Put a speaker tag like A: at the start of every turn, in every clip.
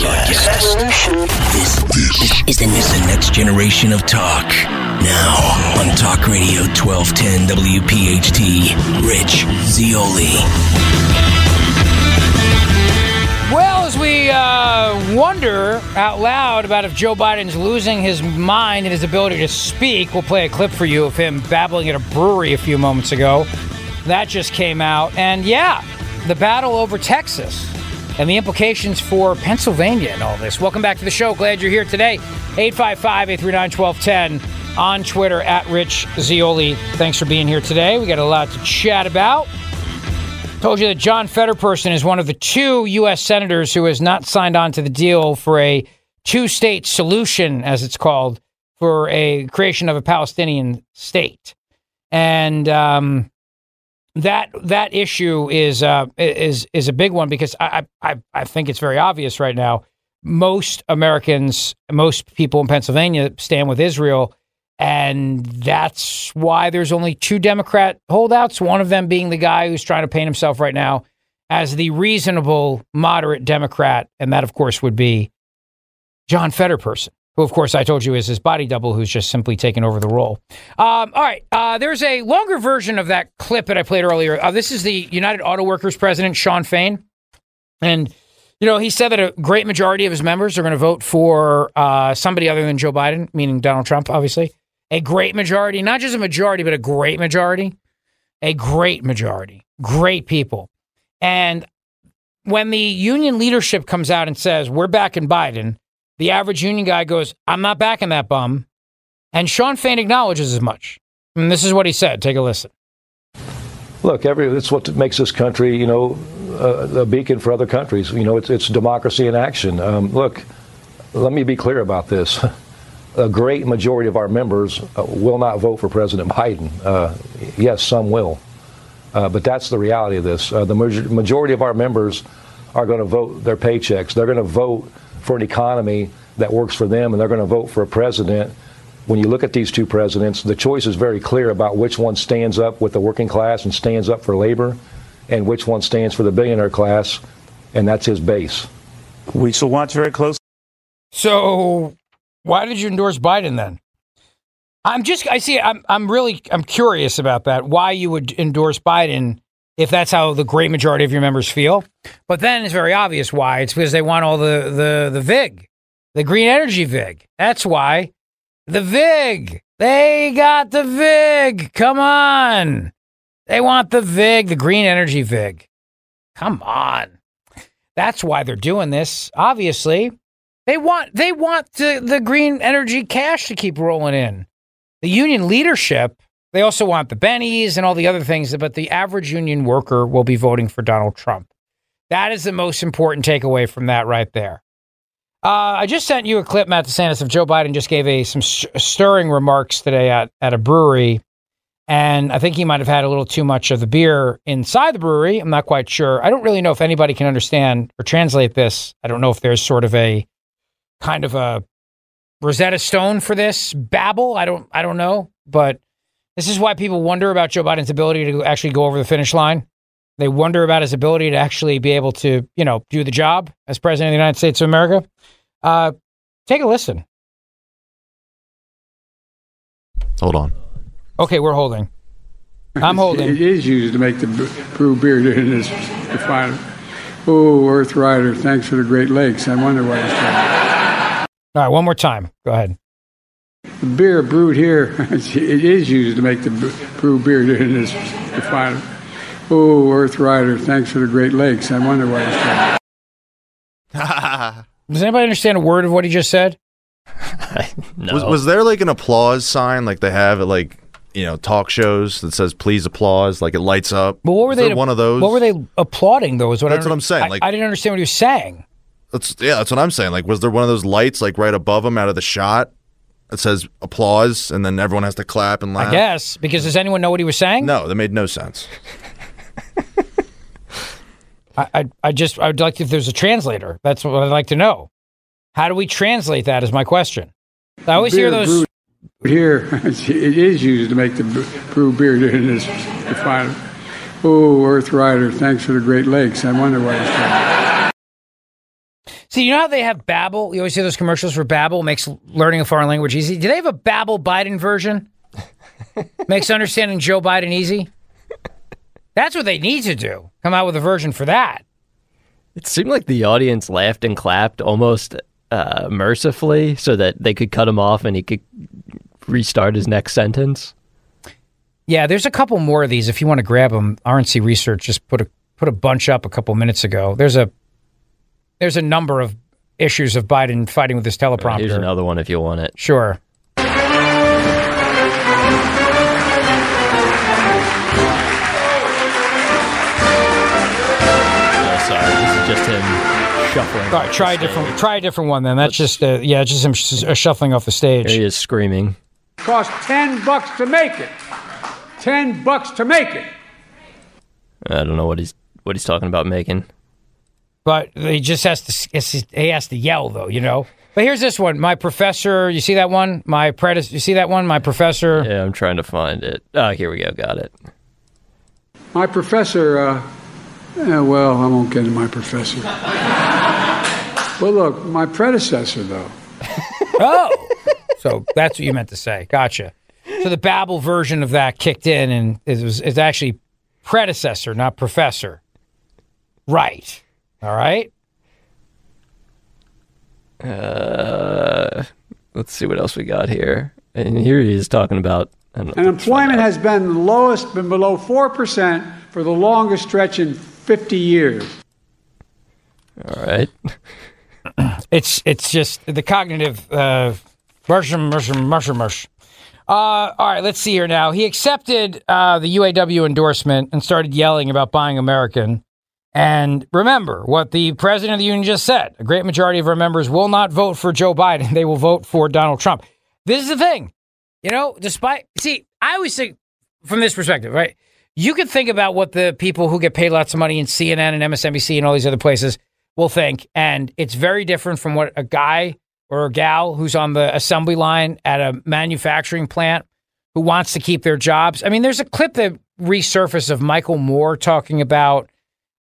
A: be broadcast. This, this is, the, is the next generation of talk. Now on Talk Radio 1210 WPHT, Rich Zeoli.
B: Well, as we uh, wonder out loud about if Joe Biden's losing his mind and his ability to speak, we'll play a clip for you of him babbling at a brewery a few moments ago. That just came out. And yeah, the battle over Texas and the implications for Pennsylvania and all this. Welcome back to the show. Glad you're here today. 855 839 1210 on Twitter at Rich Zeoli. Thanks for being here today. We got a lot to chat about. Told you that John Fetterperson is one of the two U.S. senators who has not signed on to the deal for a two state solution, as it's called, for a creation of a Palestinian state. And um, that that issue is uh, is is a big one because I, I I think it's very obvious right now. Most Americans, most people in Pennsylvania stand with Israel, and that's why there's only two Democrat holdouts. One of them being the guy who's trying to paint himself right now as the reasonable, moderate Democrat, and that of course would be John Fetterperson who, of course, I told you is his body double, who's just simply taken over the role. Um, all right, uh, there's a longer version of that clip that I played earlier. Uh, this is the United Auto Workers president, Shawn Fain, and you know he said that a great majority of his members are going to vote for uh, somebody other than Joe Biden, meaning Donald Trump, obviously. A great majority, not just a majority, but a great majority, a great majority, great people, and when the union leadership comes out and says we're backing Biden the average union guy goes, I'm not backing that bum. And Shawn Fain acknowledges as much. And this is what he said. Take a listen.
C: Look, every that's what makes this country, you know, a, a beacon for other countries. You know, it's, it's democracy in action. Um, look, let me be clear about this. A great majority of our members uh, will not vote for President Biden. Uh, yes, some will. Uh, but that's the reality of this. Uh, the majority of our members are going to vote their paychecks. They're going to vote for an economy that works for them, and they're going to vote for a president. When you look at these two presidents, the choice is very clear about which one stands up with the working class and stands up for labor, and which one stands for the billionaire class, and that's his base.
D: We shall watch very closely.
B: So, why did you endorse Biden then? I'm just, I see, I'm, I'm really, I'm curious about that. Why you would endorse Biden if that's how the great majority of your members feel. But then it's very obvious why. It's because they want all the the the VIG, the green energy VIG. That's why. The VIG. They got the VIG. Come on. They want the VIG, the green energy VIG. Come on. That's why they're doing this. Obviously, they want they want the, the green energy cash to keep rolling in. The union leadership they also want the bennies and all the other things, but the average union worker will be voting for Donald Trump. That is the most important takeaway from that right there. Uh, I just sent you a clip, Matt DeSantis, of Joe Biden just gave a some stirring remarks today at, at a brewery. And I think he might have had a little too much of the beer inside the brewery. I'm not quite sure. I don't really know if anybody can understand or translate this. I don't know if there's sort of a kind of a Rosetta Stone for this babble. I don't I don't know. But This is why people wonder about Joe Biden's ability to actually go over the finish line. They wonder about his ability to actually be able to, you know, do the job as president of the United States of America. Uh, take a listen.
E: Hold on.
B: Okay, we're holding. I'm holding.
F: It is used to make the brew beer in this refinery. Oh, Earth Rider, thanks for the Great Lakes. I wonder why it's called.
B: All right, one more time. Go ahead.
F: The beer brewed here, it is used to make the brew beer in this refinery. Oh, Earth Rider, thanks for the Great Lakes. I wonder why it's called.
B: Does anybody understand a word of what he just said?
G: no.
E: Was, was there like an applause sign like they have at like you know talk shows that says please applause like it lights up?
B: But what were
E: Was
B: they?
E: one of those?
B: What were they applauding? Though is what I
E: That's what I'm saying,
B: I-
E: like-
B: I, didn't understand what he was saying.
E: That's yeah, that's what I'm saying. Like, was there one of those lights like right above him out of the shot that says applause, and then everyone has to clap and laugh?
B: I guess because does anyone know what he was saying?
E: No, that made no sense.
B: I, I, I just I would like to, if there's a translator. That's what I'd like to know. How do we translate that? Is my question. I always hear those.
F: brewed here, it is used to make the brew beer in this refinery. Oh, Earth Rider, thanks for the Great Lakes. I wonder why it's called.
B: See, you know how they have Babbel? You always see those commercials for Babbel makes learning a foreign language easy. Do they have a Babbel Biden version? makes understanding Joe Biden easy. That's what they need to do. Come out with a version for that.
G: It seemed like the audience laughed and clapped almost uh, mercifully so that they could cut him off and he could restart his next sentence.
B: Yeah, there's a couple more of these. If you want to grab them, RNC Research just put a put a bunch up a couple minutes ago. There's a there's a number of issues of Biden fighting with this teleprompter.
G: Here's another one if you want it.
B: Sure.
G: Oh, sorry, this is just him shuffling.
B: All right, try a different try a different one then. That's just uh, yeah, just him sh- uh, shuffling off the
G: There
B: stage.
G: he is screaming.
F: Cost 10 bucks to make it. 10 bucks to make it.
G: I don't know what he's what he's talking about making.
B: But he just has to he has to yell though, you know. But here's this one. My professor, you see that one? My predecessor, you see that one? My professor.
G: Yeah, I'm trying to find it. Oh, here we go. Got it.
F: My professor, uh, eh, well, I won't get into my professor. well, look, my predecessor, though.
B: Oh. so that's what you meant to say. Gotcha. So the Babbel version of that kicked in and it was it's actually predecessor, not professor. Right. All right.
G: Uh, let's see what else we got here. And here he is talking about. I
F: And employment has been the lowest, been below 4% for the longest stretch in 50 years.
G: All right.
B: It's it's just the cognitive uh mush mush mush mush. Uh, all right, let's see here now. He accepted uh, the UAW endorsement and started yelling about buying American. And remember what the president of the union just said: a great majority of our members will not vote for Joe Biden; they will vote for Donald Trump. This is the thing, you know. Despite see, I always think from this perspective, right? You can think about what the people who get paid lots of money in CNN and MSNBC and all these other places will think. And it's very different from what a guy or a gal who's on the assembly line at a manufacturing plant who wants to keep their jobs. I mean, there's a clip that resurfaced of Michael Moore talking about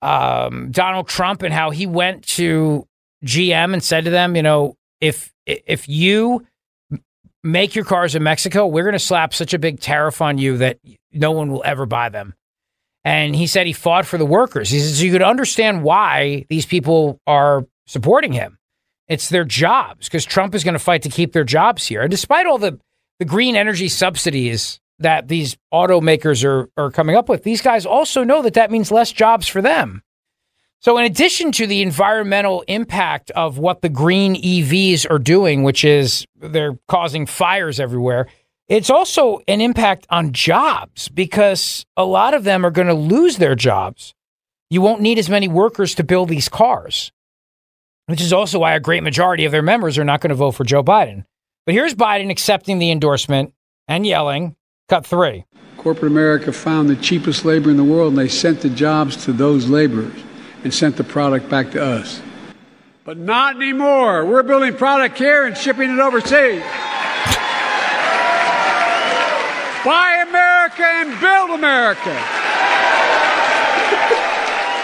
B: um, Donald Trump and how he went to GM and said to them, you know, if if you make your cars in Mexico, we're going to slap such a big tariff on you that no one will ever buy them. And he said he fought for the workers. He says you could understand why these people are supporting him. It's their jobs because Trump is going to fight to keep their jobs here. And despite all the, the green energy subsidies that these automakers are, are coming up with, these guys also know that that means less jobs for them. So, in addition to the environmental impact of what the green EVs are doing, which is they're causing fires everywhere, it's also an impact on jobs because a lot of them are going to lose their jobs. You won't need as many workers to build these cars, which is also why a great majority of their members are not going to vote for Joe Biden. But here's Biden accepting the endorsement and yelling, cut three.
F: Corporate America found the cheapest labor in the world, and they sent the jobs to those laborers and sent the product back to us. But not anymore. We're building product here and shipping it overseas. Buy America and build America.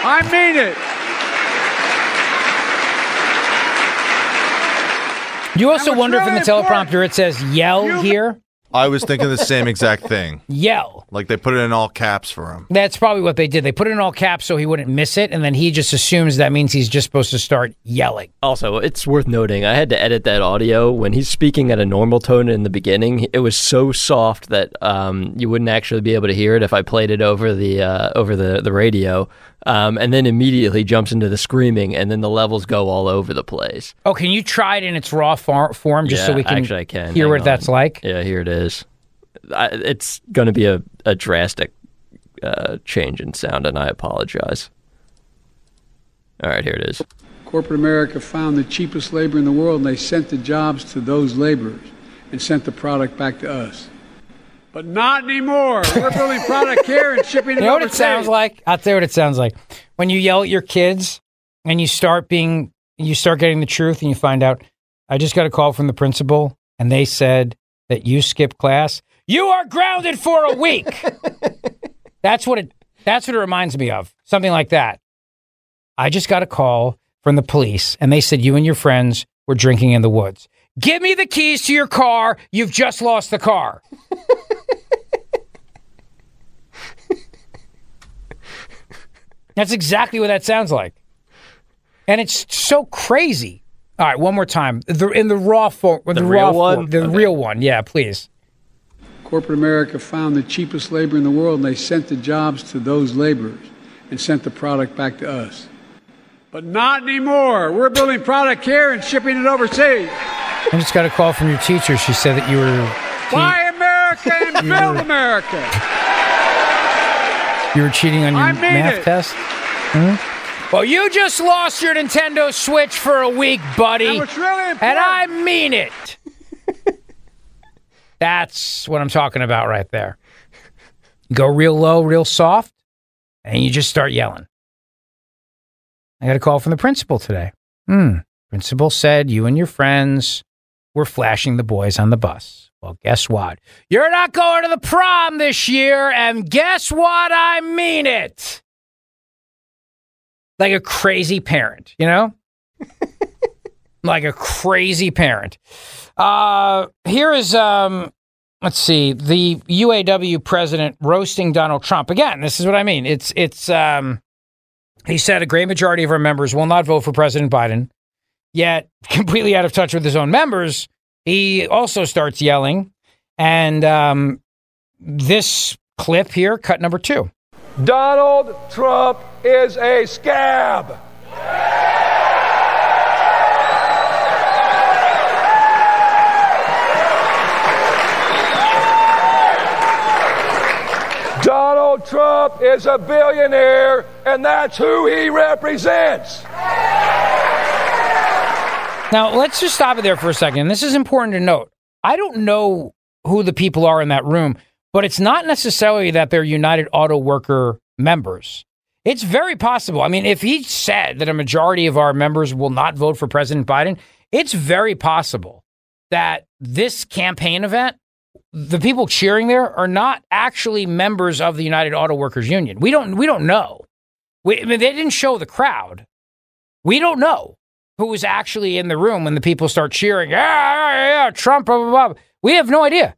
F: I mean it.
B: You also wonder if in the teleprompter it says yell here.
E: I was thinking the same exact thing.
B: Yell.
E: Like they put it in all caps for him.
B: That's probably what they did. They put it in all caps so he wouldn't miss it, and then he just assumes that means he's just supposed to start yelling.
G: Also, it's worth noting I had to edit that audio when he's speaking at a normal tone in the beginning. It was so soft that um, you wouldn't actually be able to hear it if I played it over the uh, over the the radio. Um, and then immediately jumps into the screaming, and then the levels go all over the place.
B: Oh, can you try it in its raw form just so we can
G: actually I can.
B: hear
G: Hang
B: what
G: on.
B: that's like?
G: Yeah, here it is. I, it's going to be a, a drastic uh, change in sound, and I apologize. All right, here it is.
F: Corporate America found the cheapest labor in the world, and they sent the jobs to those laborers and sent the product back to us. But not anymore. We're building product here and shipping it
B: You know what it
F: overseas.
B: sounds like? I'll tell you what it sounds like. When you yell at your kids and you start being, you start getting the truth and you find out, I just got a call from the principal and they said that you skip class. You are grounded for a week. that's what it, that's what it reminds me of. Something like that. I just got a call from the police and they said you and your friends were drinking in the woods. Give me the keys to your car. You've just lost the car. That's exactly what that sounds like. And it's so crazy. All right, one more time. The, in the raw form, the,
G: real
B: raw
G: one?
B: form, the
G: Okay.
B: real one. Yeah, please.
F: Corporate America found the cheapest labor in the world, and they sent the jobs to those laborers and sent the product back to us. But not anymore. We're building product here and shipping it overseas.
B: I just got a call from your teacher. She said that you were
F: Buy America and build America.
B: you were cheating on your
F: I mean
B: math
F: it.
B: test. Hmm? Well, you just lost your Nintendo Switch for a week, buddy.
F: And really
B: And I mean it. That's what I'm talking about right there. Go real low, real soft, and you just start yelling. I got a call from the principal today. Hmm. Principal said you and your friends were flashing the boys on the bus. Well, guess what? You're not going to the prom this year, and guess what? I mean it. Like a crazy parent, you know? like a crazy parent. Uh, here is um, let's see, the UAW president roasting Donald Trump again. This is what I mean. It's it's um, he said a great majority of our members will not vote for President Biden. Yet, completely out of touch with his own members, he also starts yelling. And um, this clip here, cut number two.
C: Donald Trump is a scab. Donald Trump is a billionaire, and that's who he represents.
B: Now, let's just stop it there for a second. This is important to note. I don't know who the people are in that room, but it's not necessarily that they're United Auto Worker members. It's very possible. I mean, if he said that a majority of our members will not vote for President Biden, it's very possible that this campaign event, the people cheering there are not actually members of the United Auto Workers Union. We don't we don't know. We, I mean, they didn't show the crowd. We don't know who was actually in the room when the people start cheering, yeah, yeah, Trump, blah, blah, blah. We have no idea.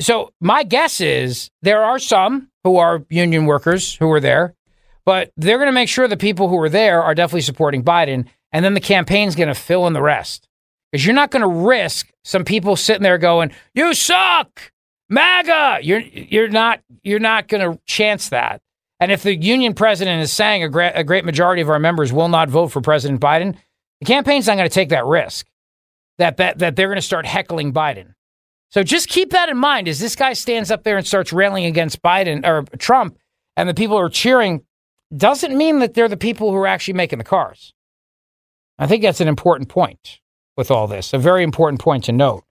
B: So my guess is there are some who are union workers who are there, but they're going to make sure the people who are there are definitely supporting Biden, and then the campaign's going to fill in the rest. Because you're not going to risk some people sitting there going, "You suck, MAGA." You're you're not you're not going to chance that. And if the union president is saying a great, a great majority of our members will not vote for President Biden, the campaign's not going to take that risk that, that, that they're going to start heckling Biden. So just keep that in mind as this guy stands up there and starts railing against Biden or Trump and the people are cheering doesn't mean that they're the people who are actually making the cars. I think that's an important point with all this, a very important point to note.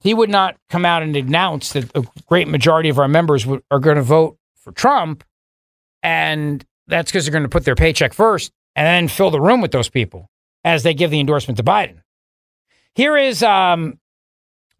B: He would not come out and announce that a great majority of our members would, are going to vote for Trump, and that's because they're going to put their paycheck first and then fill the room with those people as they give the endorsement to Biden. Here is um,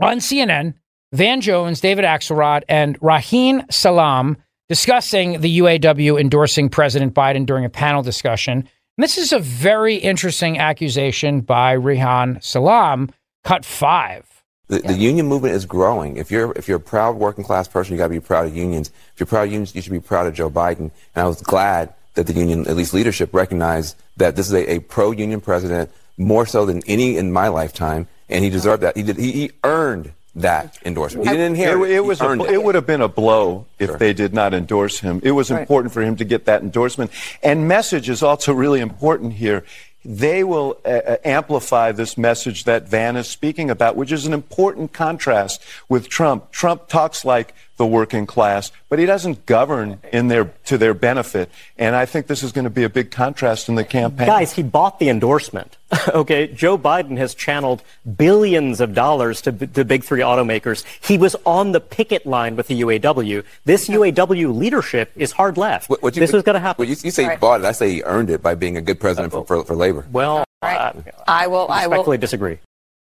B: on CNN Van Jones, David Axelrod, and Reihan Salam discussing the UAW endorsing President Biden during a panel discussion. And this is a very interesting accusation by Reihan Salam, cut five.
H: The, the, union movement is growing. If you're if you're a proud working class person, you got to be proud of unions. If you're proud of unions, you should be proud of Joe Biden. And I was glad that the union, at least leadership, recognized that this is a, a pro-union president more so than any in my lifetime, and he deserved that. He did. He, he earned that endorsement. He didn't inherit
I: it. It, was a, it. it would have been a blow if sure. they did not endorse him. It was right. important for him to get that endorsement. And message is also really important here. They will uh, uh, amplify this message that Van is speaking about, which is an important contrast with Trump. Trump talks like the working class, but he doesn't govern in their to their benefit. And I think this is going to be a big contrast in the campaign.
J: Guys, he bought the endorsement. okay, Joe Biden has channeled billions of dollars to the big three automakers. He was on the picket line with the UAW. This UAW leadership is hard left. What, what you, this is going to happen.
H: Well, you, you, say right. he bought it. I say he earned it by being a good president uh, for, for, for, labor.
J: Well, right. uh,
K: I will. I
J: respectfully disagree.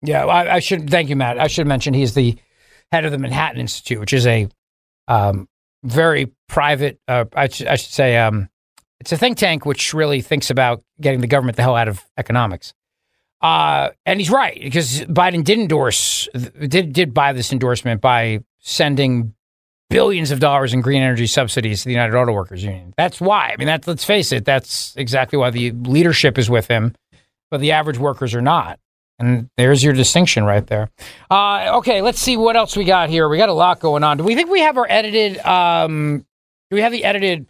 B: Yeah, I, I should. Thank you, Matt. I should mention he's the head of the Manhattan Institute, which is a um, very private. Uh, I, sh- I, should say um, it's a think tank which really thinks about getting the government the hell out of economics. Uh, and he's right because Biden did endorse, did did buy this endorsement by sending billions of dollars in green energy subsidies to the United Auto Workers Union. That's why. I mean, that let's face it, that's exactly why the leadership is with him, but the average workers are not. And there's your distinction right there. Uh, okay, let's see what else we got here. We got a lot going on. Do we think we have our edited? Um, do we have the edited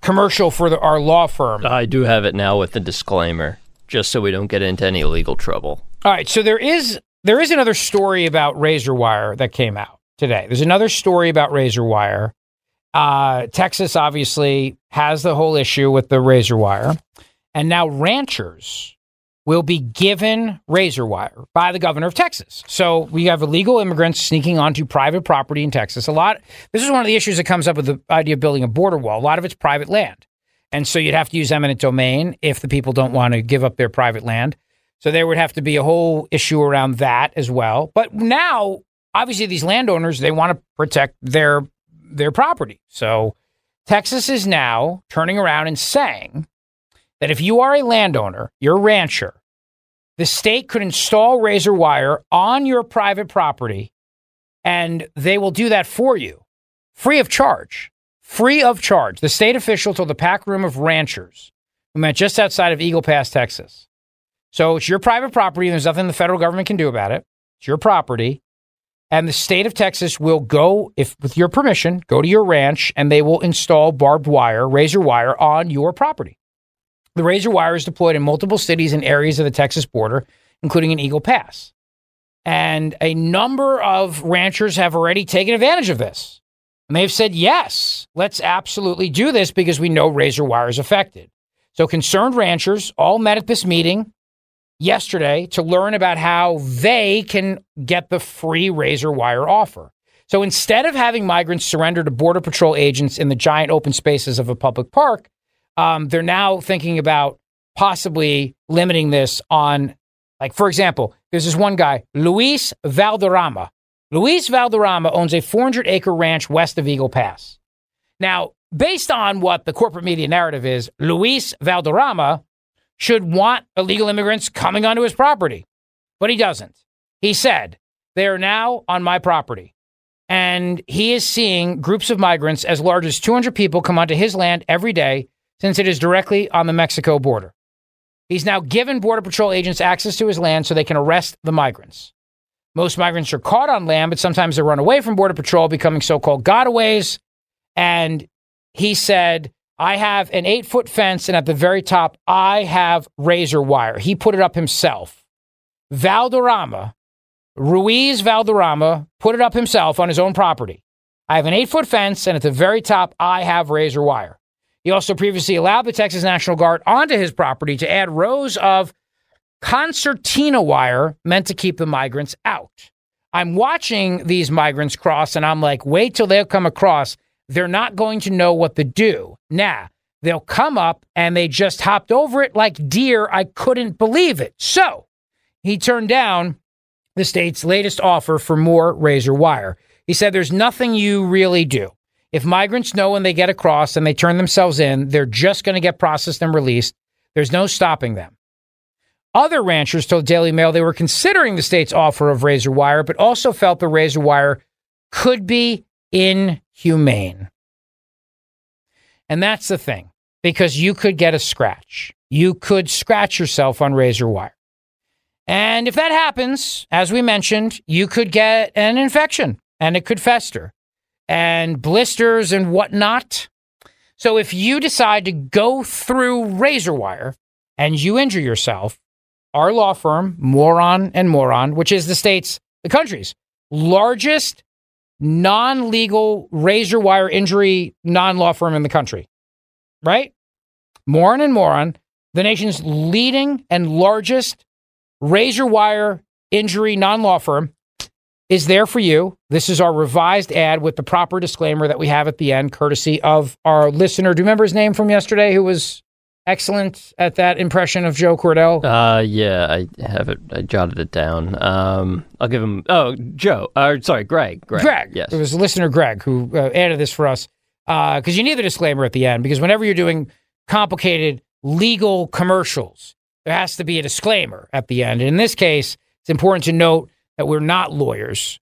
B: commercial for the, our law firm?
G: I do have it now with the disclaimer, just so we don't get into any legal trouble.
B: All right. So there is there is another story about razor wire that came out today. There's another story about razor wire. Uh, Texas obviously has the whole issue with the razor wire, and now ranchers will be given razor wire by the governor of Texas. So we have illegal immigrants sneaking onto private property in Texas. A lot. This is one of the issues that comes up with the idea of building a border wall. A lot of it's private land, and so you'd have to use eminent domain if the people don't want to give up their private land. So there would have to be a whole issue around that as well. But now, obviously, these landowners they want to protect their their property. So Texas is now turning around and saying that if you are a landowner, you're a rancher, the state could install razor wire on your private property and they will do that for you free of charge. Free of charge. The state official told the pack room of ranchers who met just outside of Eagle Pass, Texas. So it's your private property and there's nothing the federal government can do about it. It's your property. And the state of Texas will go, if with your permission, go to your ranch and they will install barbed wire, razor wire on your property. The razor wire is deployed in multiple cities and areas of the Texas border, including in Eagle Pass. And a number of ranchers have already taken advantage of this. And they've said, yes, let's absolutely do this because we know razor wire is affected. So concerned ranchers all met at this meeting yesterday to learn about how they can get the free razor wire offer. So instead of having migrants surrender to Border Patrol agents in the giant open spaces of a public park, um, they're now thinking about possibly limiting this on, like, for example, there's this one guy, Luis Valderrama. Luis Valderrama owns a 400 acre ranch west of Eagle Pass. Now, based on what the corporate media narrative is, Luis Valderrama should want illegal immigrants coming onto his property, but he doesn't. He said, they are now on my property. And he is seeing groups of migrants as large as 200 people come onto his land every day since it is directly on the Mexico border. He's now given Border Patrol agents access to his land so they can arrest the migrants. Most migrants are caught on land, but sometimes they run away from Border Patrol, becoming so called gotaways. And he said, I have an eight foot fence, and at the very top, I have razor wire. He put it up himself. Valderrama, Ruiz Valderrama, put it up himself on his own property. I have an eight foot fence, and at the very top, I have razor wire. He also previously allowed the Texas National Guard onto his property to add rows of concertina wire meant to keep the migrants out. I'm watching these migrants cross and I'm like, wait till they come across. They're not going to know what to do. Nah, they'll come up and they just hopped over it like deer. I couldn't believe it. So he turned down the state's latest offer for more razor wire. He said there's nothing you really do. If migrants know when they get across and they turn themselves in, they're just going to get processed and released. There's no stopping them. Other ranchers told Daily Mail they were considering the state's offer of razor wire, but also felt the razor wire could be inhumane. And that's the thing, because you could get a scratch. You could scratch yourself on razor wire. And if that happens, as we mentioned, you could get an infection and it could fester and blisters and whatnot. So if you decide to go through razor wire and you injure yourself, our law firm, Moron and Moron, which is the state's, the country's largest non legal razor wire injury non law firm in the country, right? Moron and Moron, the nation's leading and largest razor wire injury non law firm, is there for you. This is our revised ad with the proper disclaimer that we have at the end, courtesy of our listener. Do you remember his name from yesterday who was excellent at that impression of Joe Cordell?
G: Uh, yeah, I have it. I jotted it down. Um, I'll give him. Oh, Joe. Uh, sorry, Greg. Greg.
B: Greg.
G: Yes.
B: It was listener Greg who uh, added this for us because uh, you need the disclaimer at the end because whenever you're doing complicated legal commercials, there has to be a disclaimer at the end. And in this case, it's important to note that we're not lawyers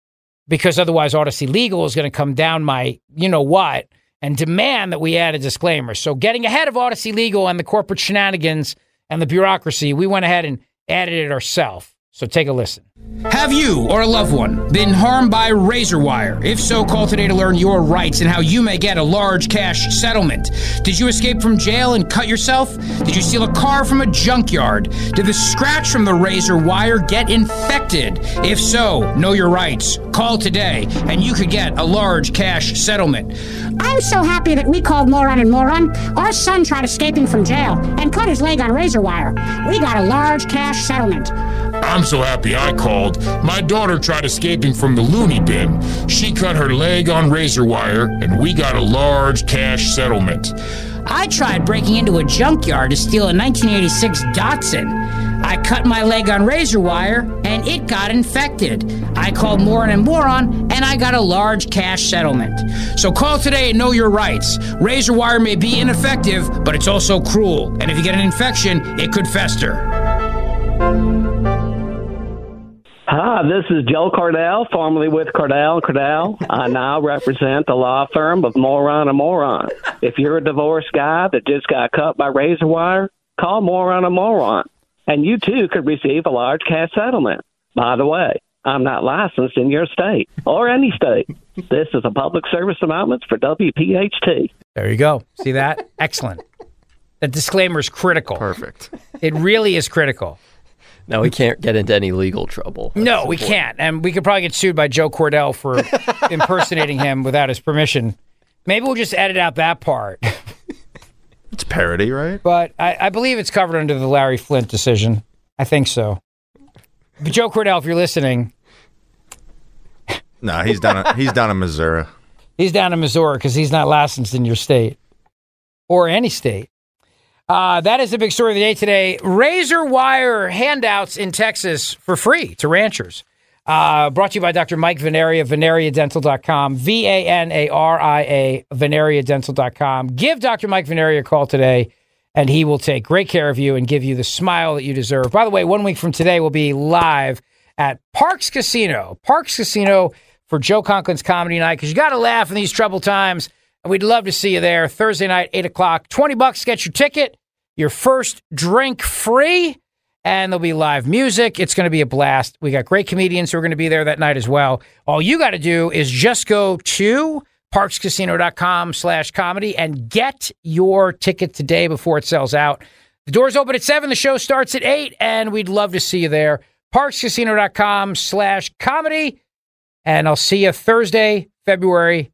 B: because otherwise Audacy Legal is going to come down my, you know what, and demand that we add a disclaimer. So, getting ahead of Audacy Legal and the corporate shenanigans and the bureaucracy, we went ahead and added it ourselves. So, take a listen. Have you or a loved one been harmed by razor wire? If so, call today to learn your rights and how you may get a large cash settlement. Did you escape from jail and cut yourself? Did you steal a car from a junkyard? Did the scratch from the razor wire get infected? If so, know your rights. Call today and you could get a large cash settlement.
K: I'm so happy that we called Moron and Moron. Our son tried escaping from jail and cut his leg on razor wire. We got a large cash settlement.
L: I'm so happy I called. My daughter tried escaping from the loony bin. She cut her leg on razor wire, and we got a large cash settlement.
K: I tried breaking into a junkyard to steal a 1986 Datsun. I cut my leg on razor wire and it got infected. I called Moron and Moron and I got a large cash settlement.
B: So call today and know your rights. Razor wire may be ineffective, but it's also cruel. And if you get an infection, it could fester.
M: Hi, this is Joe Cordell, formerly with Cordell Cordell. I now represent the law firm of Moron and Moron. If you're a divorced guy that just got cut by razor wire, call Moron and Moron, and you too could receive a large cash settlement. By the way, I'm not licensed in your state or any state. This is a public service announcement for WPHT.
B: There you go. See that? Excellent. The disclaimer is critical.
E: Perfect.
B: It really is critical.
G: No, we can't get into any legal trouble. That's
B: no, we
G: important.
B: can't. And we could probably get sued by Joe Cordell for impersonating him without his permission. Maybe we'll just edit out that part.
E: It's parody, right?
B: But I, I believe it's covered under the Larry Flynt decision. I think so. But Joe Cordell, if you're listening,
E: No, he's down. he's down in Missouri.
B: he's down in Missouri because he's not licensed in your state or any state. Uh, that is the big story of the day today. Razor wire handouts in Texas for free to ranchers. Uh, brought to you by Dr. Mike Vanaria, vanariadental.com, V A N A R I A, vanariadental.com. Give Dr. Mike Vanaria a call today, and he will take great care of you and give you the smile that you deserve. By the way, one week from today, we'll be live at Parx Casino. Parx Casino for Joe Conklin's Comedy Night, because you got to laugh in these troubled times. And we'd love to see you there Thursday night, 8 o'clock. 20 bucks, get your ticket, your first drink free, and there'll be live music. It's going to be a blast. We got great comedians who are going to be there that night as well. All you got to do is just go to parxcasino.com slash comedy and get your ticket today before it sells out. The doors open at 7. The show starts at 8, and we'd love to see you there. parxcasino.com slash comedy. And I'll see you Thursday, February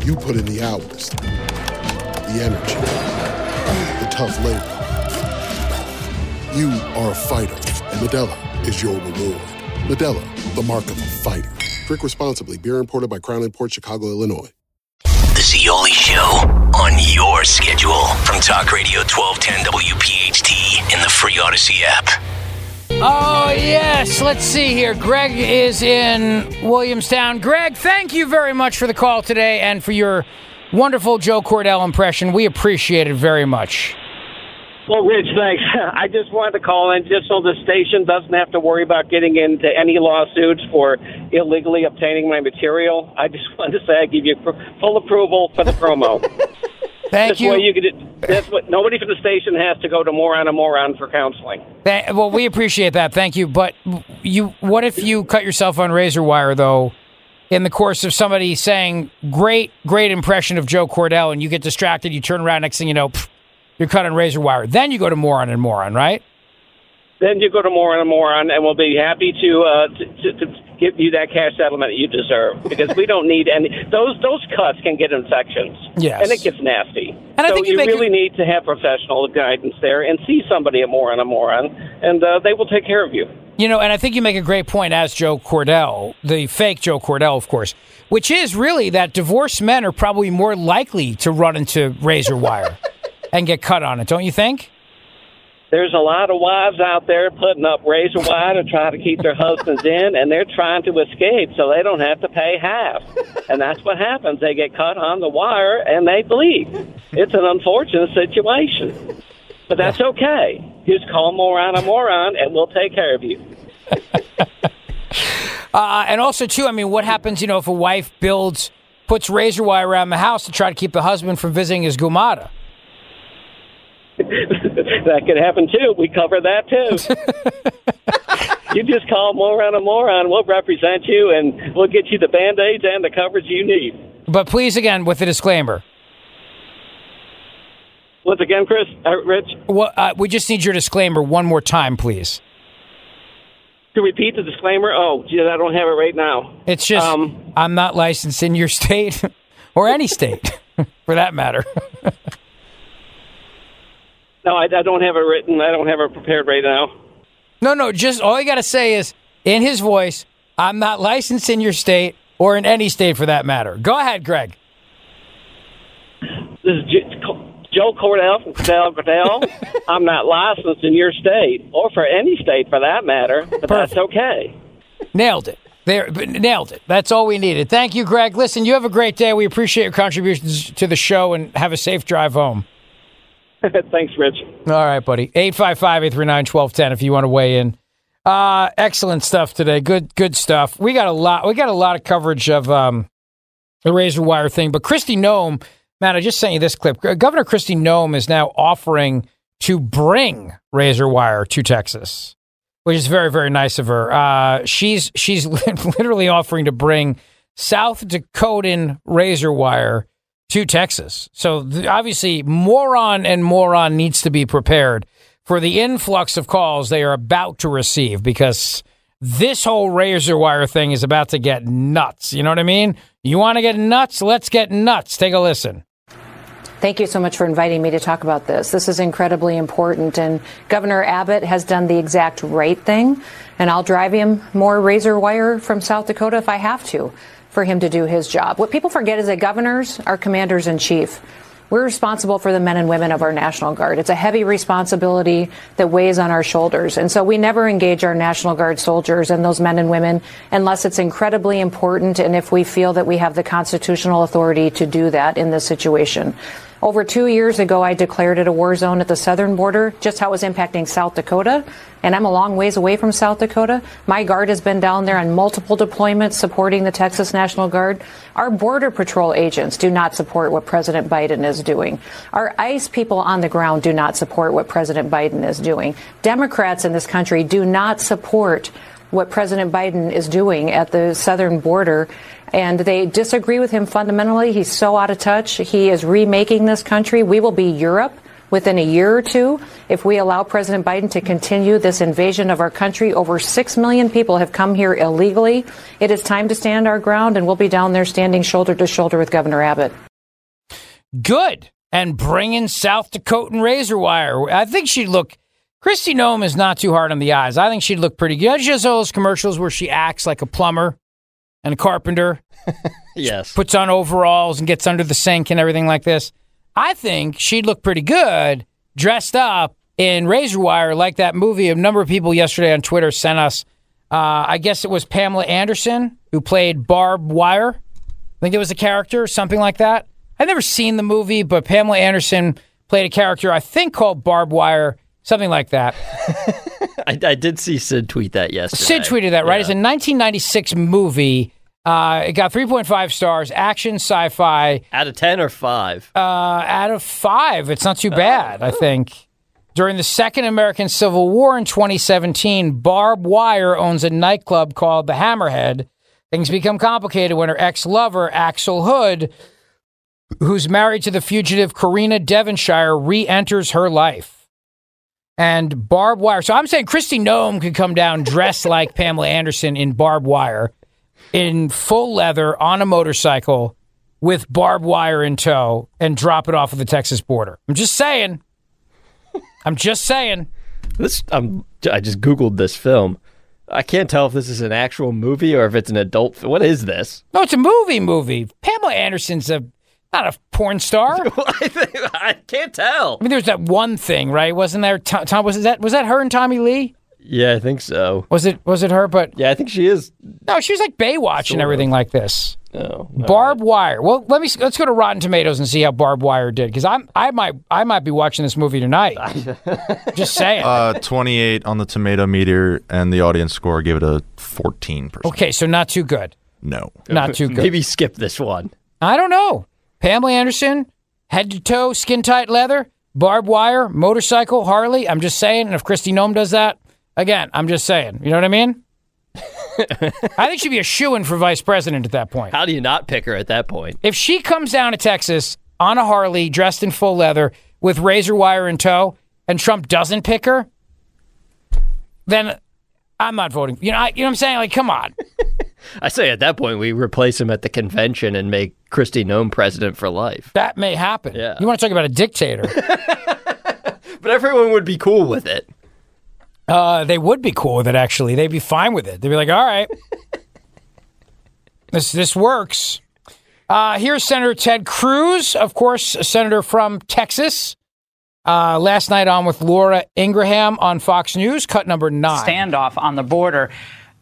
N: You put in the hours, the energy, the tough labor. You are a fighter, and Modelo is your reward. Modelo, the mark of a fighter. Drink responsibly. Beer imported by Crown Port Chicago, Illinois.
A: The Zeoli Show on your schedule from Talk Radio 1210 WPHT in the free Audacy app.
B: Oh, yes. Let's see here. Greg is in Williamstown. Greg, thank you very much for the call today and for your wonderful Joe Cordell impression. We appreciate it very much.
O: Well, Rich, thanks. I just wanted to call in just so the station doesn't have to worry about getting into any lawsuits for illegally obtaining my material. I just wanted to say I give you full approval for the promo.
B: Thank
O: this
B: you.
O: Way you could, that's what nobody from the station has to go to moron and moron for counseling.
B: Th- well, we appreciate that. Thank you. But you, what if you cut yourself on razor wire though? In the course of somebody saying great, great impression of Joe Cordell, and you get distracted, you turn around, next thing you know, pff, you're cut on razor wire. Then you go to moron and moron, right?
O: Then you go to moron and moron, and we'll be happy to, uh, to, to, to give you that cash settlement that you deserve because we don't need any. Those those cuts can get infections.
B: Yes.
O: and it gets nasty.
B: And I think you
O: you really need to have professional guidance there and see somebody a moron and a moron, and uh, they will take care of you.
B: You know, and I think you make a great point as Joe Cordell, the fake Joe Cordell, of course, which is really that divorced men are probably more likely to run into razor wire and get cut on it, don't you think?
O: There's a lot of wives out there putting up razor wire to try to keep their husbands in, and they're trying to escape so they don't have to pay half. And that's what happens. They get caught on the wire and they bleed. It's an unfortunate situation. But that's okay. Just call moron a moron, and we'll take care of you.
B: Uh, and also, too, I mean, what happens, you know, if a wife builds, puts razor wire around the house to try to keep the husband from visiting his gumata?
O: that could happen too. We cover that too. you just call moron a moron. We'll represent you, and we'll get you the band aids and the coverage you need.
B: But please, again, with a disclaimer.
O: Once again, Chris, uh, Rich,
B: Well, uh, we just need your disclaimer one more time, please.
O: to repeat the disclaimer. Oh, gee, I don't have it right now.
B: It's just,
O: Um,
B: I'm not licensed in your state or any state for that matter.
O: No, I, I don't have it written. I don't have it prepared right now.
B: No, no, just all you got to say is in his voice, I'm not licensed in your state or in any state for that matter. Go ahead, Greg.
O: This is J- Joe Cordell from Cordell Cordell. I'm not licensed in your state or for any state for that matter, but that's okay.
B: Nailed it. There, nailed it. That's all we needed. Thank you, Greg. Listen, you have a great day. We appreciate your contributions to the show and have a safe drive home.
O: Thanks, Rich.
B: All right, buddy. 855 839 1210 if you want to weigh in. Uh, excellent stuff today. Good, good stuff. We got a lot. We got a lot of coverage of um, the razor wire thing. But Kristi Noem, man, I just sent you this clip. Governor Kristi Noem is now offering to bring razor wire to Texas, which is very, very nice of her. Uh, she's she's literally offering to bring South Dakotan razor wire to Texas. So obviously, moron and moron needs to be prepared for the influx of calls they are about to receive because this whole razor wire thing is about to get nuts. You know what I mean? You want to get nuts? Let's get nuts. Take a listen.
P: Thank you so much for inviting me to talk about this. This is incredibly important, and Governor Abbott has done the exact right thing, and I'll drive him more razor wire from South Dakota if I have to for him to do his job. What people forget is that governors are commanders in chief. We're responsible for the men and women of our National Guard. It's a heavy responsibility that weighs on our shoulders. And so we never engage our National Guard soldiers and those men and women unless it's incredibly important and if we feel that we have the constitutional authority to do that in this situation. Over two years ago, I declared it a war zone at the southern border, just how it was impacting South Dakota. And I'm a long ways away from South Dakota. My guard has been down there on multiple deployments supporting the Texas National Guard. Our Border Patrol agents do not support what President Biden is doing. Our ICE people on the ground do not support what President Biden is doing. Democrats in this country do not support what President Biden is doing at the southern border and they disagree with him fundamentally. He's so out of touch. He is remaking this country. We will be Europe within a year or two if we allow President Biden to continue this invasion of our country. Over 6 million people have come here illegally. It is time to stand our ground, and we'll be down there standing shoulder to shoulder with Governor Abbott.
B: Good. And bringing South Dakota Dakotan razor wire. I think she'd look. Kristi Noem is not too hard on the eyes. I think she'd look pretty good. She has all those commercials where she acts like a plumber and a carpenter.
G: yes.
B: Puts on overalls and gets under the sink and everything like this. I think she'd look pretty good dressed up in razor wire like that movie. A number of people yesterday on Twitter sent us. Uh, I guess it was Pamela Anderson who played Barb Wire. I think it was a character, something like that. I've never seen the movie, but Pamela Anderson played a character I think called Barb Wire, something like that.
G: I, I, did see Sid tweet that yesterday.
B: Sid tweeted that, right? Yeah. It's a 1996 movie. Uh, it got 3.5 stars, action, sci fi.
G: Out of 10 or 5?
B: Uh, out of 5. It's not too bad, oh. I think. During the Second American Civil War in 2017, Barb Wire owns a nightclub called the Hammerhead. Things become complicated when her ex lover, Axel Hood, who's married to the fugitive Karina Devonshire, re enters her life and barbed wire. So I'm saying Kristi Noem could come down dressed like Pamela Anderson in barbed wire, in full leather on a motorcycle with barbed wire in tow and drop it off of the Texas border. I'm just saying. I'm just saying.
G: This um, I just googled this film. I can't tell if this is an actual movie or if it's an adult. What is this?
B: No, it's a movie. Movie. Pamela Anderson's a not a porn star.
G: I can't tell.
B: I mean, there's that one thing, right? Wasn't there? Tom was that was that her and Tommy Lee?
G: Yeah, I think so.
B: Was it was it her? But
G: yeah, I think she is.
B: No, she was like Baywatch and everything like this.
G: Oh,
B: barbed right. wire. Well, let me let's go to Rotten Tomatoes and see how barbed wire did because I'm I might I might be watching this movie tonight. Just saying.
E: Uh, 28 on the tomato meter, and the audience score gave it a 14 percent.
B: Okay, so not too good.
E: No,
B: not too good.
G: Maybe skip this one.
B: I don't know. Pamela Anderson, head to toe, skin tight leather, barbed wire, motorcycle, Harley. I'm just saying. And if Kristi Noem does that, again, I'm just saying. You know what I mean? I think she'd be a shoe in for vice president at that point.
G: How do you not pick her at that point?
B: If she comes down to Texas on a Harley, dressed in full leather, with razor wire in tow, and Trump doesn't pick her, then I'm not voting. You know, I, you know what I'm saying? Like, come on.
G: I say at that point we replace him at the convention and make Kristi Noem president for life.
B: That may happen.
G: Yeah.
B: You want to talk about a dictator?
G: but everyone would be cool with it.
B: Uh, they would be cool with it. Actually, they'd be fine with it. They'd be like, "All right, this this works." Uh, here's Senator Ted Cruz, of course, a senator from Texas. Uh, last night on with Laura Ingraham on Fox News, cut number nine.
Q: Standoff on the border.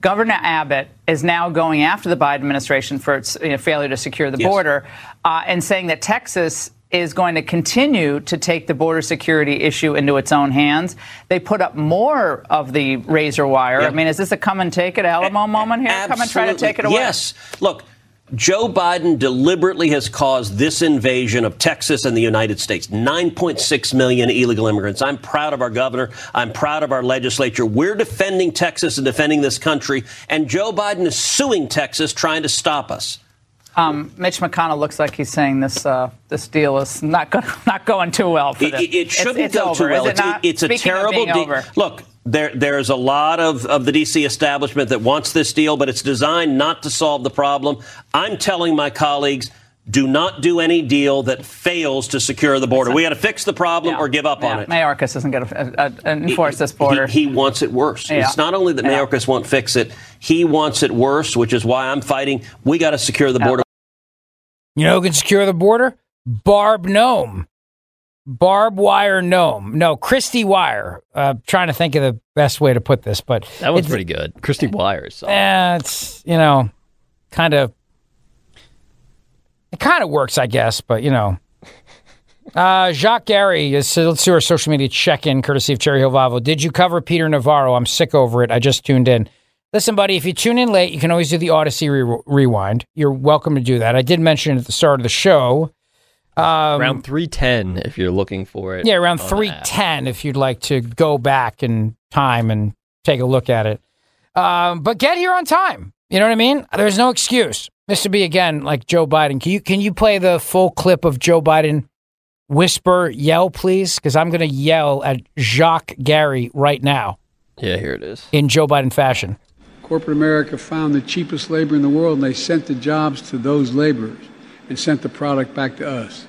Q: Governor Abbott is now going after the Biden administration for its you know, failure to secure the yes. border uh, and saying that Texas is going to continue to take the border security issue into its own hands. They put up more of the razor wire. Yeah. I mean, is this a come and take it Alamo moment here?
R: Absolutely.
Q: Come and try to take it away?
R: Yes. Look, Joe Biden deliberately has caused this invasion of Texas and the United States. 9.6 million illegal immigrants. I'm proud of our governor. I'm proud of our legislature. We're defending Texas and defending this country. And Joe Biden is suing Texas, trying to stop us.
Q: Um, Mitch McConnell looks like he's saying this uh, this deal is not go- not going too well for
R: It, it- it shouldn't
Q: it's, it's
R: go
Q: over,
R: too well.
Q: It
R: it's, it's a terrible deal.
Q: over.
R: Look, there there's a lot of, of the DC establishment that wants this deal, but it's designed not to solve the problem. I'm telling my colleagues. Do not do any deal that fails to secure the border. We got to fix the problem or give up on it.
Q: Mayorkas isn't going to uh, uh, enforce this border.
R: He, he wants it worse.
Q: Yeah.
R: It's not only that
Q: Yeah.
R: Mayorkas won't fix it, he wants it worse, which is why I'm fighting. We got to secure the border.
B: You know who can secure the border? Barb Noem. Barb Wire Noem. No, Christy Wire. Uh, trying to think of the best way to put this, but
G: That one's pretty good. Christy Wires.
B: Eh, it's you know, kind of. It kind of works, I guess, but you know. Uh, Jacques Gary, is, so let's do our social media check in, courtesy of Cherry Hill Volvo. Did you cover Peter Navarro? I'm sick over it. I just tuned in. Listen, buddy, if you tune in late, you can always do the Audacy re- rewind. You're welcome to do that. I did mention at the start of the show. Um,
G: Round 310, if you're looking for it.
B: yeah, around
G: on the app.
B: 310 if you'd like to go back in time and take a look at it. Um, but get here on time. You know what I mean? There's no excuse. This would be again like Joe Biden. Can you can you play the full clip of Joe Biden whisper yell please? Because I'm going to yell at Jacques Gary right now
G: Yeah, here it is.
B: in Joe Biden fashion.
S: Corporate America found the cheapest labor in the world and they sent the jobs to those laborers and sent the product back to us.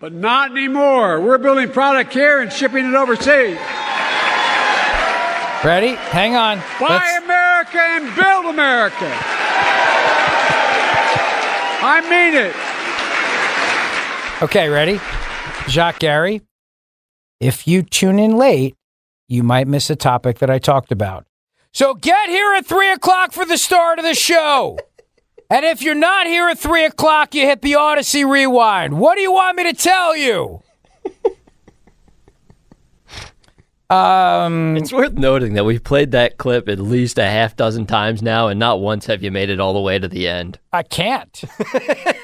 S: But not anymore. We're building product here and shipping it overseas.
B: Ready? Hang on.
S: Buy
B: Let's-
S: America and build America. I mean it.
B: Okay, ready? Jacques Gary, if you tune in late, you might miss a topic that I talked about. So get here at three o'clock for the start of the show. And if you're not here at three o'clock, you hit the Audacy rewind. What do you want me to tell you? Um,
G: It's worth noting that we've played that clip at least a half dozen times now, and not once have you made it all the way to the end.
B: I can't.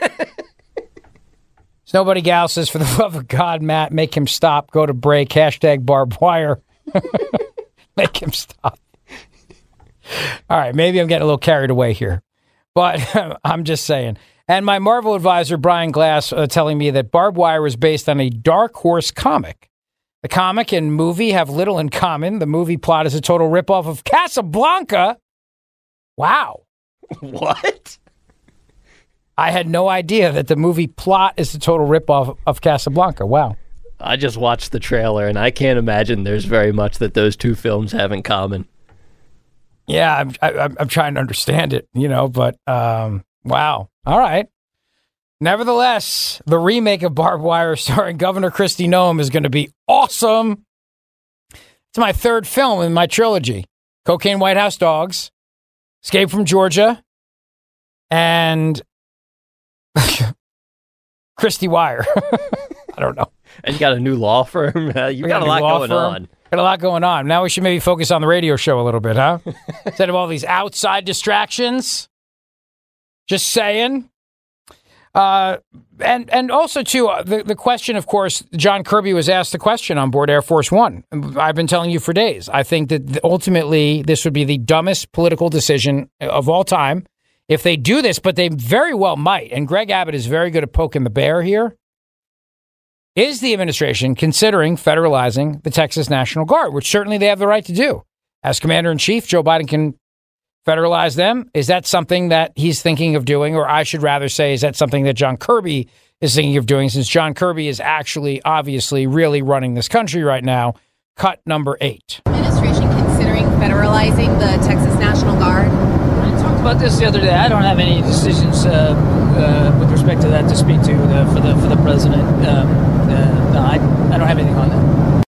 B: Nobody gal says, for the love of God, Matt, make him stop. Go to break. Hashtag barbed wire. make him stop. All right, maybe I'm getting a little carried away here, but I'm just saying. And my Marvel advisor, Brian Glass, uh, telling me that Barbed Wire is based on a Dark Horse comic. The comic and movie have little in common. The movie plot is a total ripoff of Casablanca. Wow.
G: What?
B: I had no idea that the movie plot is a total ripoff of Casablanca. Wow.
G: I just watched the trailer, and I can't imagine there's very much that those two films have in common.
B: Yeah, I'm, I, I'm I'm trying to understand it, you know, but um, wow. All right. Nevertheless, the remake of Barbed Wire starring Governor Kristi Noem is going to be awesome. It's my third film in my trilogy Cocaine White House Dogs, Escape from Georgia, and Christy Wire. I don't know.
G: And you got a new law firm. you
B: We
G: got, a lot going
B: firm.
G: on.
B: Got a lot going on. Now we should maybe focus on the radio show a little bit, huh? Instead of all these outside distractions. Just saying. Uh, and and also too uh, the the question, of course, John Kirby was asked the question on board Air Force One. I've been telling you for days. I think that ultimately this would be the dumbest political decision of all time if they do this, but they very well might. And Greg Abbott is very good at poking the bear here. Is the administration considering federalizing the Texas National Guard, which certainly they have the right to do? As commander in chief, Joe Biden can federalize them. Is that something that he's thinking of doing? Or I should rather say, is that something that John Kirby is thinking of doing since John Kirby is actually, obviously, really running this country right now? Cut number eight.
T: administration considering federalizing the Texas National Guard?
U: I talked about this the other day. I don't have any decisions uh, uh, with respect to that to speak to the, for the for the president. Um, uh, no, I, I don't have anything on that.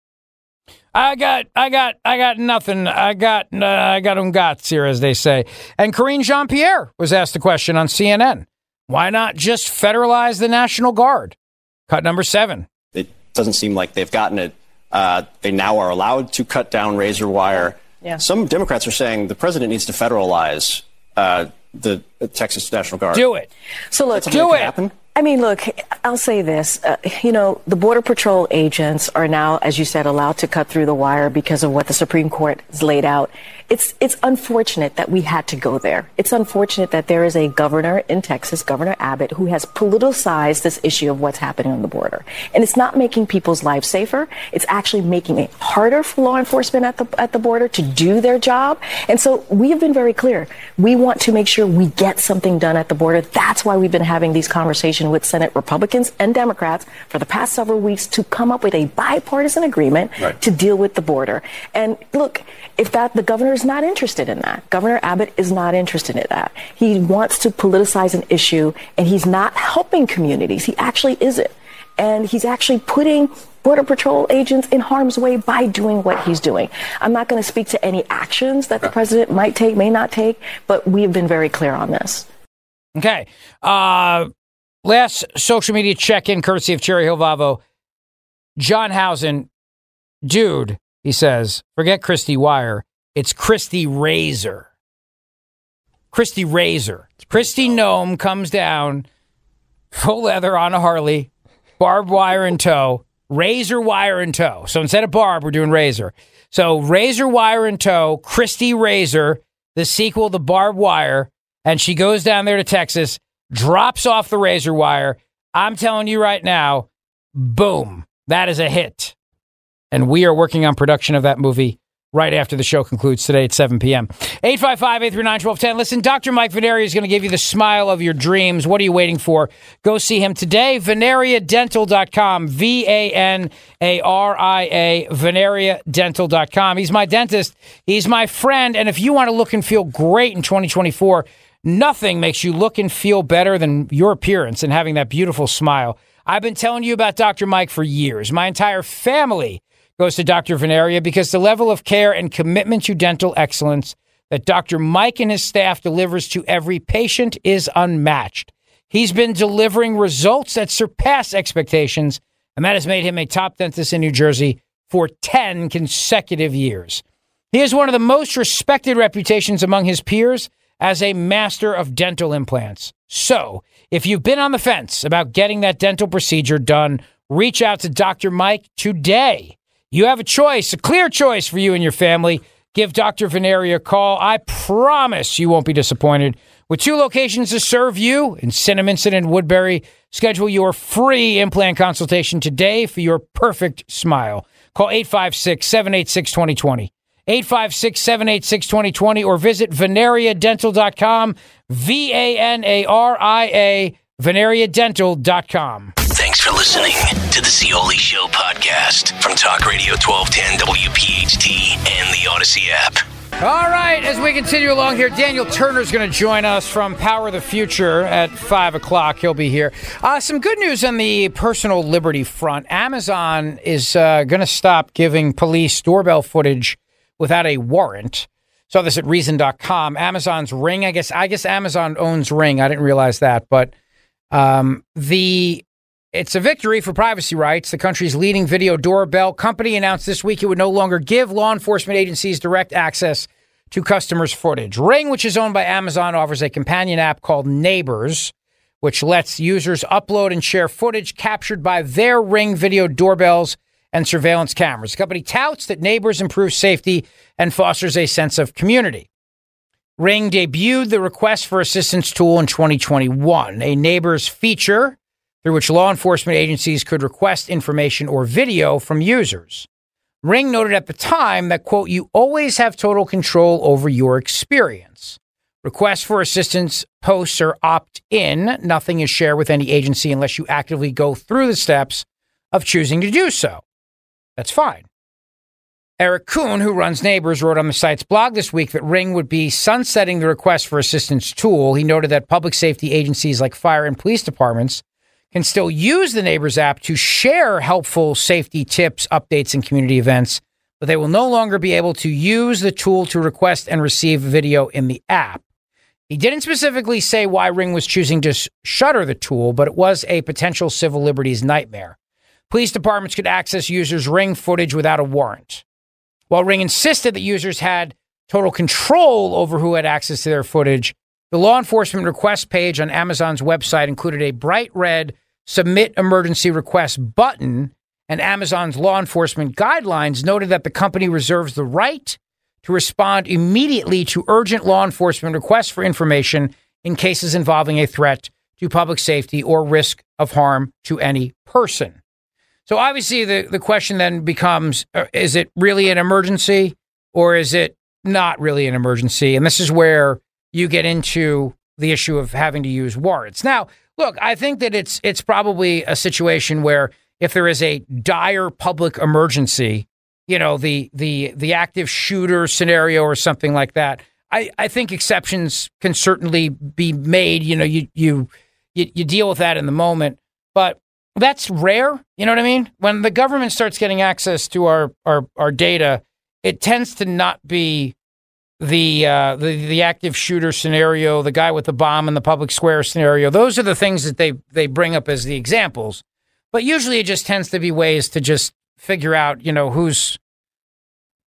B: I got, I got, I got nothing. I got, uh, I got un gats here, as they say. And Karine Jean Pierre was asked the question on CNN: Why not just federalize the National Guard? Cut number seven.
V: It doesn't seem like they've gotten it. Uh, they now are allowed to cut down razor wire.
Q: Yeah.
V: Some Democrats are saying the president needs to federalize uh, the Texas National Guard.
B: Do it.
Q: So
V: let's do it. happen.
W: I mean, look, I'll say this. Uh, you know, the Border Patrol agents are now, as you said, allowed to cut through the wire because of what the Supreme Court has laid out. It's, it's unfortunate that we had to go there. It's unfortunate that there is a governor in Texas, Governor Abbott, who has politicized this issue of what's happening on the border. And it's not making people's lives safer. It's actually making it harder for law enforcement at the, at the border to do their job. And so we have been very clear. We want to make sure we get something done at the border. That's why we've been having these conversations with Senate Republicans and Democrats for the past several weeks to come up with a bipartisan agreement
X: Right.
W: to deal with the border. And look, if that the governor is not interested in that, Governor Abbott is not interested in that. He wants to politicize an issue, and he's not helping communities. He actually isn't, and he's actually putting. Border Patrol agents in harm's way by doing what he's doing. I'm not going to speak to any actions that the president might take, may not take, but we've been very clear on this.
B: Okay. Uh, last social media check in, courtesy of Cherry Hill Volvo. John Housen, dude, he says, forget Christy Wire. It's Christy Razor. Christy Razor. Kristi Noem comes down, full leather on a Harley, barbed wire in tow, razor wire in tow. So instead of barb, we're doing razor. So razor wire in tow, Christy Razor, the sequel to Barbed Wire, and she goes down there to Texas, drops off the razor wire. I'm telling you right now, boom, that is a hit. And we are working on production of that movie right after the show concludes today at 7 p.m. 855 839 1210. Listen, Dr. Mike Vanaria is going to give you the smile of your dreams. What are you waiting for? Go see him today. VanariaDental.com. V A N A R I A. VanariaDental.com. He's my dentist. He's my friend. And if you want to look and feel great in 2024, nothing makes you look and feel better than your appearance and having that beautiful smile. I've been telling you about Dr. Mike for years. My entire family goes to Dr. Vanaria because the level of care and commitment to dental excellence that Dr. Mike and his staff delivers to every patient is unmatched. He's been delivering results that surpass expectations, and that has made him a top dentist in New Jersey for 10 consecutive years. He has one of the most respected reputations among his peers as a master of dental implants. So, if you've been on the fence about getting that dental procedure done, reach out to Dr. Mike today. You have a choice, a clear choice for you and your family. Give Dr. Vanaria a call. I promise you won't be disappointed. With two locations to serve you in Cinnaminson and Woodbury, schedule your free implant consultation today for your perfect smile. Call 856 786 2020. 856 786 2020 or visit vanariadental.com. V A N A R I A, vanariadental.com.
A: Thanks for listening to the Zeoli Show podcast from Talk Radio 1210 WPHT and the Audacy app.
B: All right, as we continue along here, Daniel Turner's going to join us from Power of the Future at 5 o'clock. He'll be here. Uh, some good news on the personal liberty front. Amazon is uh, going to stop giving police doorbell footage without a warrant. Saw this at Reason.com. Amazon's Ring, I guess. I guess Amazon owns Ring. I didn't realize that, but um, the it's a victory for privacy rights. The country's leading video doorbell company announced this week it would no longer give law enforcement agencies direct access to customers' footage. Ring, which is owned by Amazon, offers a companion app called Neighbors, which lets users upload and share footage captured by their Ring video doorbells and surveillance cameras. The company touts that Neighbors improve safety and fosters a sense of community. Ring debuted the request for assistance tool in 2021, a Neighbors feature through which law enforcement agencies could request information or video from users. Ring noted at the time that, quote, you always have total control over your experience. Requests for assistance posts are opt in. Nothing is shared with any agency unless you actively go through the steps of choosing to do so. That's fine. Eric Kuhn, who runs Neighbors, wrote on the site's blog this week that Ring would be sunsetting the request for assistance tool. He noted that public safety agencies like fire and police departments can still use the Neighbors app to share helpful safety tips, updates, and community events, but they will no longer be able to use the tool to request and receive video in the app. He didn't specifically say why Ring was choosing to shutter the tool, but it was a potential civil liberties nightmare. Police departments could access users' Ring footage without a warrant. While Ring insisted that users had total control over who had access to their footage, The law enforcement request page on Amazon's website included a bright red submit emergency request button, and Amazon's law enforcement guidelines noted that the company reserves the right to respond immediately to urgent law enforcement requests for information in cases involving a threat to public safety or risk of harm to any person. So obviously the, the question then becomes uh, is it really an emergency or is it not really an emergency? And this is where you get into the issue of having to use warrants. Now, look, I think that it's it's probably a situation where if there is a dire public emergency, you know, the the the active shooter scenario or something like that, I, I think exceptions can certainly be made. You know, you you you, you deal with that in the moment, but that's rare. You know what I mean? When the government starts getting access to our our, our data, it tends to not be the, uh, the the active shooter scenario, the guy with the bomb in the public square scenario. Those are the things that they they bring up as the examples. But usually, it just tends to be ways to just figure out, you know, who's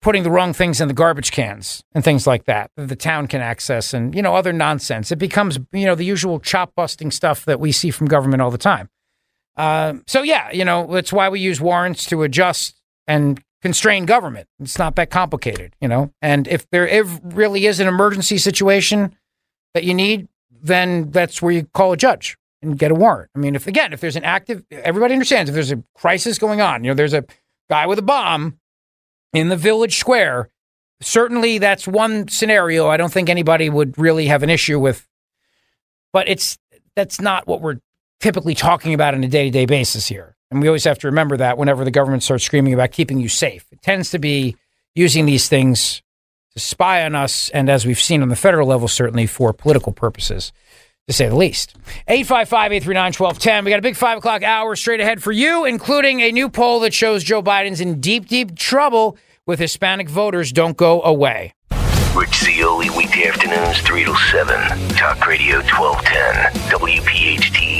B: putting the wrong things in the garbage cans and things like that that the town can access and you know other nonsense. It becomes you know the usual chop busting stuff that we see from government all the time. Uh, so yeah, you know that's why we use warrants to adjust and constrain government. It's not that complicated, you know. And if there if really is an emergency situation that you need, then that's where you call a judge and get a warrant. I mean, if again, if there's an active, everybody understands if there's a crisis going on, you know, there's a guy with a bomb in the village square. Certainly, that's one scenario. I don't think anybody would really have an issue with, but it's that's not what we're typically talking about on a day to day basis here. And we always have to remember that whenever the government starts screaming about keeping you safe, it tends to be using these things to spy on us, and as we've seen on the federal level, certainly for political purposes to say the least. 855 839 1210. We got a big five o'clock hour straight ahead for you, including a new poll that shows Joe Biden's in deep, deep trouble with Hispanic voters. Don't go away.
A: Rich Zeoli, weekday afternoons, 3 to 7. Talk Radio 1210, WPHT,